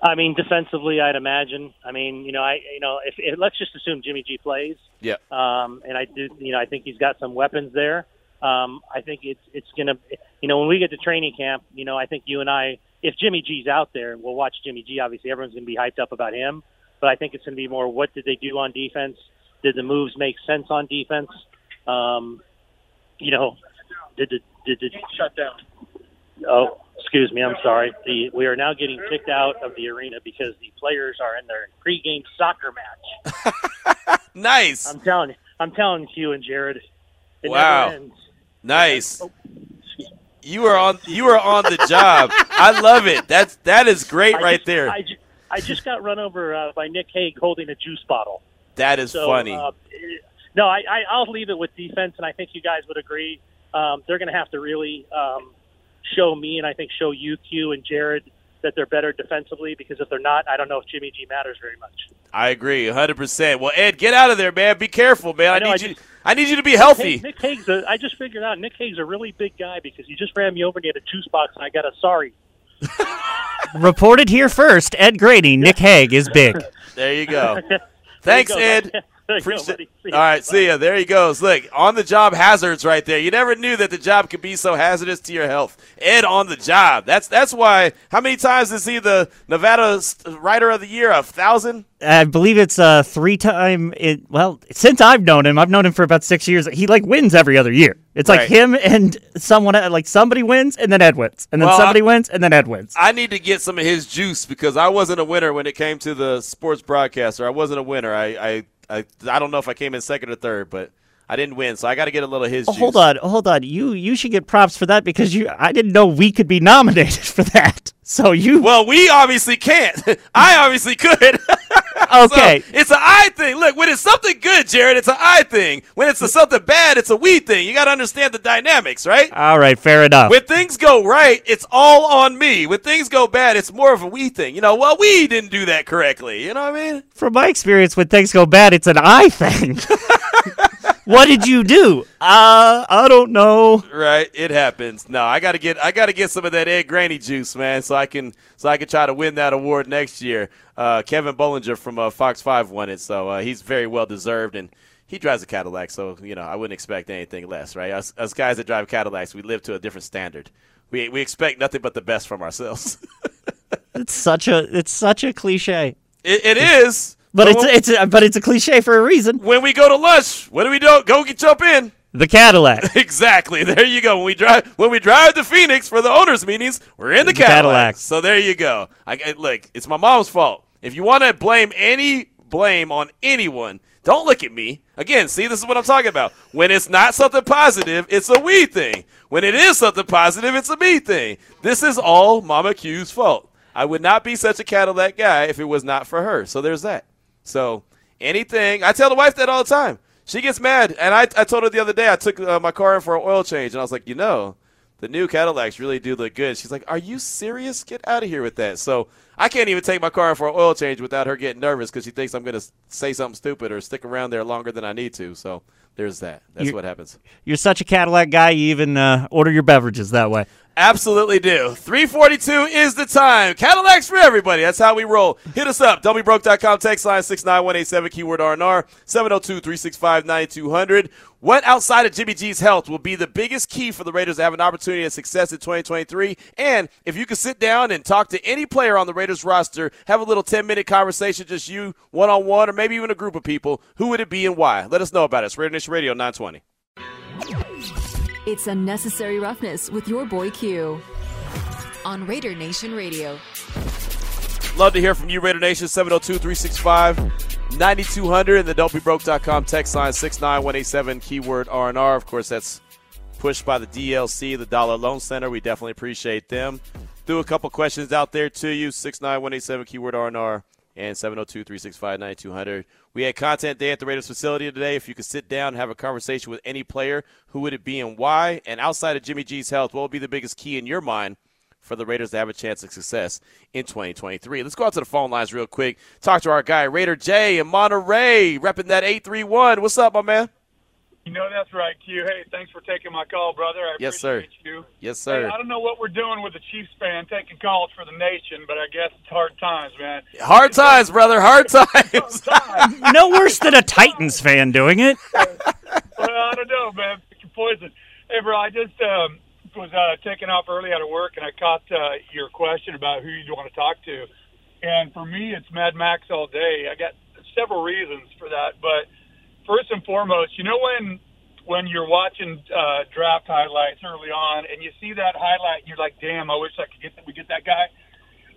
I mean, defensively, I'd imagine. I mean, you know, I you know, if, if let's just assume Jimmy G plays. Yeah. um, and I do, you know, I think he's got some weapons there. Um, I think it's it's gonna, you know, when we get to training camp, you know, I think you and I, if Jimmy G's out there, we'll watch Jimmy G. Obviously, everyone's gonna be hyped up about him, but I think it's gonna be more what did they do on defense? Did the moves make sense on defense? Um, you know, did the did the shut down? Oh, excuse me, I'm sorry. The we are now getting kicked out of the arena because the players are in their pregame soccer match. Nice. I'm telling you, I'm telling you and Jared. Wow. Nice. You are on. You are on the job. I love it. That's that is great I right just- there. I, I just got run over uh, by Nick Hague holding a juice bottle. That is So, funny. Uh, no, I, I, I'll leave it with defense, and I think you guys would agree. Um, they're going to have to really um, show me, and I think show UQ and Jared that they're better defensively. Because if they're not, I don't know if Jimmy G matters very much. I agree, 100%. Well, Ed, get out of there, man. Be careful, man. I, I know, need I you. I need you to be healthy. Hey, Nick Hague's a, I just figured out Nick Hague's a really big guy because he just ran me over and he had a juice box and I got a sorry. Reported here first, Ed Graney. Nick Hague is big. There you go. Thanks, you go, Ed. Buddy. There you go, buddy. See All ya. right, see ya. There he goes. Look, on the job hazards right there. You never knew that the job could be so hazardous to your health. Ed on the job. That's that's why. How many times is he the Nevada Writer of the Year? A thousand. I believe it's uh, a three-time. It, well, since I've known him, I've known him for about six years. He like wins every other year. It's like Right. him and someone uh, like somebody wins and then Ed wins, and then Well, somebody I- wins and then Ed wins. I need to get some of his juice because I wasn't a winner when it came to the sports broadcaster. I wasn't a winner. I I I, I don't know if I came in second or third, but I didn't win, so I got to get a little of his. Oh, hold on, hold on. You you should get props for that because you. I didn't know we could be nominated for that. So you Well, we obviously can't. I obviously could. okay? So, it's an I thing. Look, when it's something good, Jared, it's an I thing. When it's a something bad, it's a we thing. You got to understand the dynamics, right? All right, fair enough. When things go right, it's all on me. When things go bad, it's more of a we thing. You know, well, we didn't do that correctly. You know what I mean? From my experience, when things go bad, it's an I thing. what did you do? Uh, I don't know. Right, it happens. No, I gotta get I gotta get some of that Ed Graney juice, man, so I can so I can try to win that award next year. Uh, Kevin Bollinger from uh, Fox Five won it, so uh, he's very well deserved, and he drives a Cadillac, so you know I wouldn't expect anything less, right? Us, us guys that drive Cadillacs, we live to a different standard. We we expect nothing but the best from ourselves. It's such a it's such a cliche, it, it is, but it's when, it's a, but it's a cliche for a reason. when we go to lunch. What do we do? Go get jump in. The Cadillac. Exactly. There you go. When we drive when we drive to Phoenix for the owners meetings, we're in the, The Cadillac. Cadillac. So there you go. I, I- look, it's my mom's fault. If you want to blame any blame on anyone, don't look at me. Again, see, this is what I'm talking about. When it's not something positive, it's a we thing. When it is something positive, it's a me thing. This is all Mama Q's fault. I would not be such a Cadillac guy if it was not for her. So there's that. So anything, I tell the wife that all the time. She gets mad, and I, I told her the other day I took uh, my car in for an oil change, and I was like, you know, the new Cadillacs really do look good. She's like, are you serious? Get out of here with that. So I can't even take my car in for an oil change without her getting nervous because she thinks I'm going to say something stupid or stick around there longer than I need to. So there's that. That's You- what happens. You're such a Cadillac guy. You even uh, order your beverages that way. Absolutely do. 342 is the time. Cadillacs for everybody. That's how we roll. Hit us up. WBroke.com. Text line 69187 keyword RNR 702-365-9200. What outside of Jimmy G's health will be the biggest key for the Raiders to have an opportunity at success in 2023? And if you could sit down and talk to any player on the Raiders roster, have a little 10-minute conversation, just you one-on-one or maybe even a group of people, who would it be and why? Let us know about it. It's Raider Nation Radio 920. It's Unnecessary Roughness with your boy Q on Raider Nation Radio. Love to hear from you, Raider Nation, 702 365 9200 and the don'tbebroke.com text line 69187, keyword R&R. Of course, that's pushed by the DLC, the Dollar Loan Center. We definitely appreciate them. Threw a couple questions out there to you, 69187, keyword R&R, and 702 365 9200. We had content day at the Raiders facility today. If you could sit down and have a conversation with any player, who would it be and why? And outside of Jimmy G's health, what would be the biggest key in your mind for the Raiders to have a chance of success in 2023. Let's go out to the phone lines real quick. Talk to our guy, Raider J in Monterey, repping that 831. What's up, my man? You know that's right, Q. Hey, thanks for taking my call, brother. I Yes, sir. you. Yes, Hey, sir. I don't know what we're doing with the Chiefs fan taking calls for the nation, but I guess it's hard times, man. Hard times, brother. Hard times. Times. No worse than a Titans fan doing it. well, I don't know, man. Picking poison. Hey, bro, I just um, was uh, taking off early out of work, and I caught uh, your question about who you want to talk to. And for me, it's Mad Max all day. I got several reasons for that, but first and foremost, you know when when you're watching uh, draft highlights early on, and you see that highlight, and you're like, "Damn, I wish I could get that. We get that guy."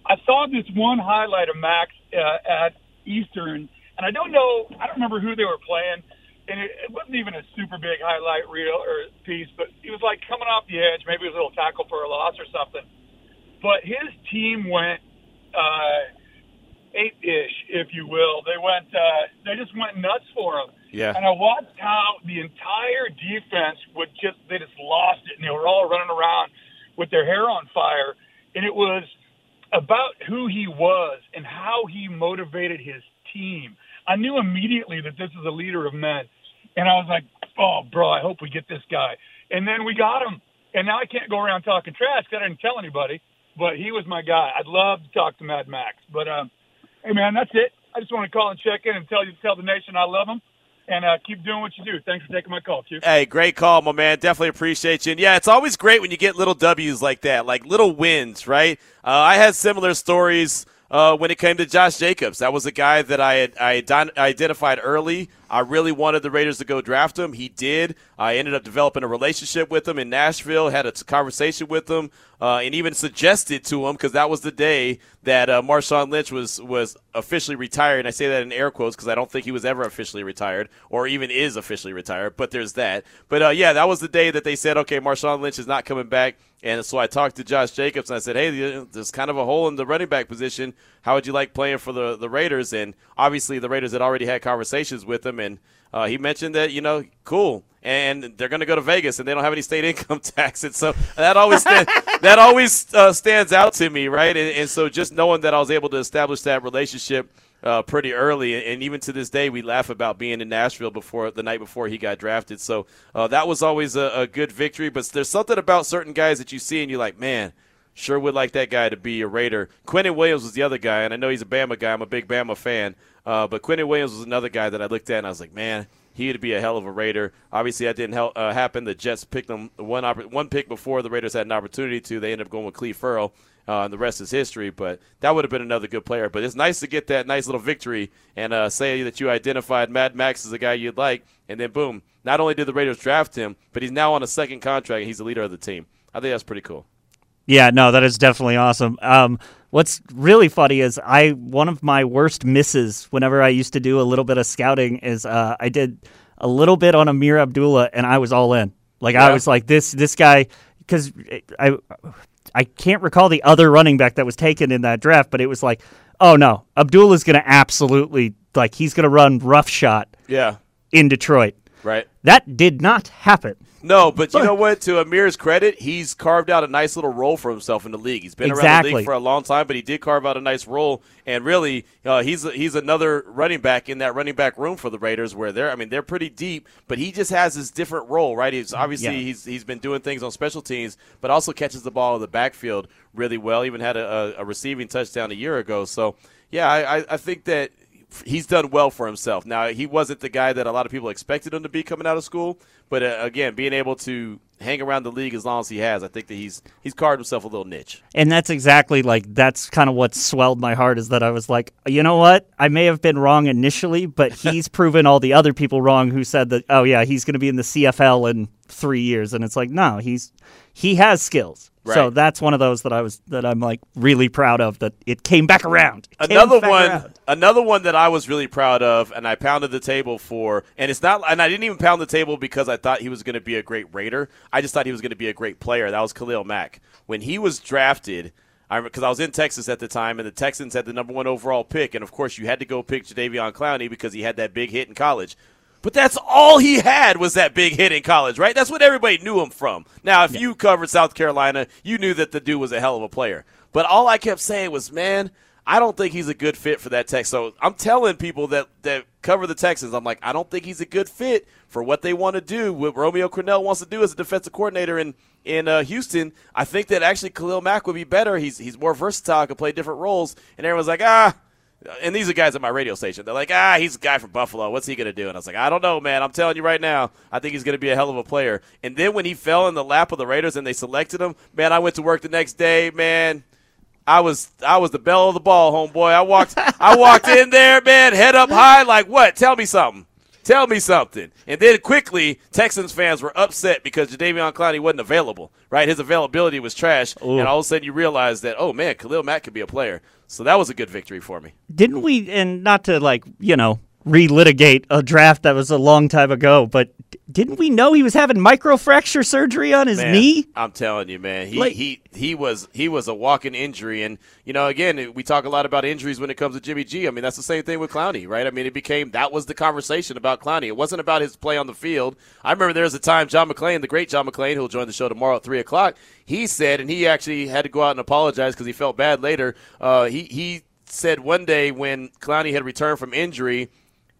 I saw this one highlight of Max uh, at Eastern, and I don't know, I don't remember who they were playing, and it, it wasn't even a super big highlight reel or piece, but he was like coming off the edge, maybe it was a little tackle for a loss or something. But his team went uh, eight-ish, if you will. They went, uh, they just went nuts for him. Yeah. And I watched how the entire defense would just, they just lost it, and they were all running around with their hair on fire. And it was about who he was and how he motivated his team. I knew immediately that this is a leader of men. And I was like, oh, bro, I hope we get this guy. And then we got him. And now I can't go around talking trash because I didn't tell anybody. But he was my guy. I'd love to talk to Mad Max. But um, hey, man, that's it. I just want to call and check in and tell you, tell the nation I love them and uh, keep doing what you do. Thanks for taking my call, Q. Hey, great call, my man. Definitely appreciate you. And yeah, it's always great when you get little W's like that, like little wins, right? Uh, I had similar stories uh, when it came to Josh Jacobs. That was a guy that I had I identified early. I really wanted the Raiders to go draft him. He did. I ended up developing a relationship with him in Nashville, had a conversation with him, uh, and even suggested to him because that was the day that uh, Marshawn Lynch was was officially retired. And I say that in air quotes because I don't think he was ever officially retired or even is officially retired. But there's that. But uh, yeah, that was the day that they said, okay, Marshawn Lynch is not coming back. And so I talked to Josh Jacobs and I said, hey, there's kind of a hole in the running back position. How would you like playing for the, the Raiders? And obviously, the Raiders had already had conversations with him. And uh, he mentioned that, you know, cool. And they're going to go to Vegas and they don't have any state income tax. And so that always, stand, that always uh, stands out to me, right? And, and so just knowing that I was able to establish that relationship – uh, pretty early, and even to this day, we laugh about being in Nashville before the night before he got drafted. So uh, that was always a, a, good victory. But there's something about certain guys that you see, and you're like, man, sure would like that guy to be a Raider. Quinnen Williams was the other guy, and I know he's a Bama guy. I'm a big Bama fan, uh, but Quinnen Williams was another guy that I looked at, and I was like, man. He'd be a hell of a Raider. Obviously, that didn't help, uh, happen. The Jets picked him one one pick before the Raiders had an opportunity to. They ended up going with Clelin Ferrell, uh, and the rest is history. But that would have been another good player. But it's nice to get that nice little victory and uh, say that you identified Mad Max as a guy you'd like, and then boom, not only did the Raiders draft him, but he's now on a second contract and he's the leader of the team. I think that's pretty cool. Yeah, no, that is definitely awesome. Um, what's really funny is I one of my worst misses whenever I used to do a little bit of scouting is uh, I did a little bit on Ameer Abdullah and I was all in. Like yeah. I was like this this guy because I I can't recall the other running back that was taken in that draft, but it was like, oh no, Abdullah's going to absolutely like he's going to run rough shot. Yeah. In Detroit. Right. That did not happen. No, but you know what? To Ameer's credit, he's carved out a nice little role for himself in the league. He's been exactly. around the league for a long time, but he did carve out a nice role. And really, uh, he's he's another running back in that running back room for the Raiders, where they're I mean they're pretty deep, but he just has his different role, right? He's obviously yeah. he's he's been doing things on special teams, but also catches the ball in the backfield really well. Even had a, a receiving touchdown a year ago. So yeah, I, I think that he's done well for himself. Now he wasn't the guy that a lot of people expected him to be coming out of school, but uh, again, being able to hang around the league as long as he has, I think that he's he's carved himself a little niche. And that's exactly like that's kind of what swelled my heart is that I was like, you know what? I may have been wrong initially, but he's proven all the other people wrong who said that oh yeah, he's going to be in the CFL in 3 years and it's like, no, he's he has skills. Right. So that's one of those that I was that I'm like really proud of that it came back around. It another one, around. another one that I was really proud of, and I pounded the table for. And it's not, and I didn't even pound the table because I thought he was going to be a great Raider. I just thought he was going to be a great player. That was Khalil Mack when he was drafted. Because I, I, was in Texas at the time, and the Texans had the number one overall pick, and of course you had to go pick Jadeveon Clowney because he had that big hit in college. But that's all he had was that big hit in college, right? That's what everybody knew him from. Now, if yeah. you covered South Carolina, you knew that the dude was a hell of a player. But all I kept saying was, man, I don't think he's a good fit for that Tex. So I'm telling people that that cover the Texans, I'm like, I don't think he's a good fit for what they want to do. What Romeo Crennel wants to do as a defensive coordinator in in uh, Houston. I think that actually Khalil Mack would be better. He's he's more versatile, can play different roles. And everyone's like, ah, and these are guys at my radio station. They're like, ah, he's a guy from Buffalo. What's he going to do? And I was like, I don't know, man. I'm telling you right now, I think he's going to be a hell of a player. And then when he fell in the lap of the Raiders and they selected him, man, I went to work the next day, man. I was I was the belle of the ball, homeboy. I walked I walked in there, man, head up high, like what? Tell me something. Tell me something. And then quickly, Texans fans were upset because Jadeveon Clowney wasn't available, right? His availability was trash. Ooh. And all of a sudden you realize that, oh, man, Khalil Mack could be a player. So that was a good victory for me. Didn't we, and not to like, you know, relitigate a draft that was a long time ago, but didn't we know he was having microfracture surgery on his man, knee? I'm telling you, man. He like, he he was he was a walking injury and you know, again, we talk a lot about injuries when it comes to Jimmy G. I mean, that's the same thing with Clowney, right? I mean, it became that was the conversation about Clowney. It wasn't about his play on the field. I remember there was a time John McClain, the great John McClain, who'll join the show tomorrow at three o'clock, he said, and he actually had to go out and apologize because he felt bad later. Uh, he he said one day when Clowney had returned from injury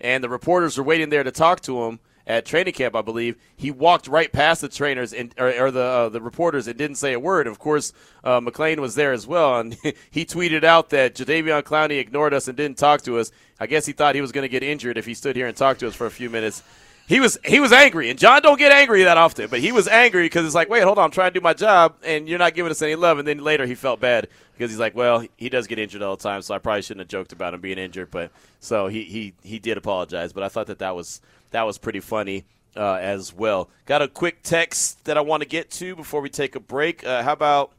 and the reporters were waiting there to talk to him at training camp, I believe, he walked right past the trainers and or, or the uh, the reporters and didn't say a word. Of course, uh, McClain was there as well, and he tweeted out that Jadeveon Clowney ignored us and didn't talk to us. I guess he thought he was going to get injured if he stood here and talked to us for a few minutes. He was he was angry, and John don't get angry that often, but he was angry because it's like, wait, hold on, I'm trying to do my job, and you're not giving us any love. And then later he felt bad because he's like, well, he does get injured all the time, so I probably shouldn't have joked about him being injured. But so he he he did apologize, but I thought that that was that was pretty funny. Uh, as well. Got a quick text that I want to get to before we take a break. Uh, how about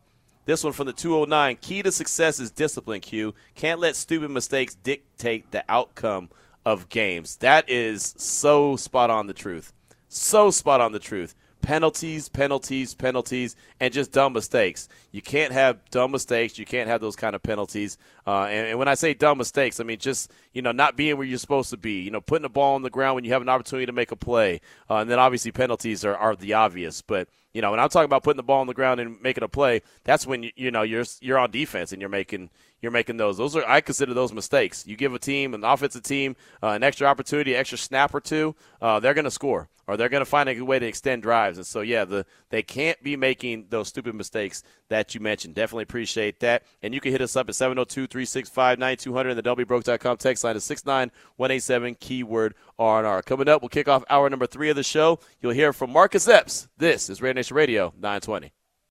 this one from the 209? Key to success is discipline, Q. Can't let stupid mistakes dictate the outcome of games. That is so spot on the truth. So spot on the truth. Penalties, penalties, penalties, and just dumb mistakes. You can't have dumb mistakes. You can't have those kind of penalties. Uh, and, and, when I say dumb mistakes, I mean just you know not being where you're supposed to be. You know, putting the ball on the ground when you have an opportunity to make a play. Uh, and then obviously penalties are, are the obvious. But you know, when I'm talking about putting the ball on the ground and making a play, that's when you, you know you're you're on defense and you're making you're making those. Those are I consider those mistakes. You give a team, an offensive team, uh, an extra opportunity, extra snap or two, uh, they're going to score or they're going to find a good way to extend drives. And so yeah, the they can't be making those stupid mistakes that you mentioned. Definitely appreciate that. And you can hit us up at 702-365-9200 and the WBroke.com text line is 69187 keyword R&R. Coming up, we'll kick off hour number three of the show. You'll hear from Marcus Epps. This is Raider Nation Radio 920.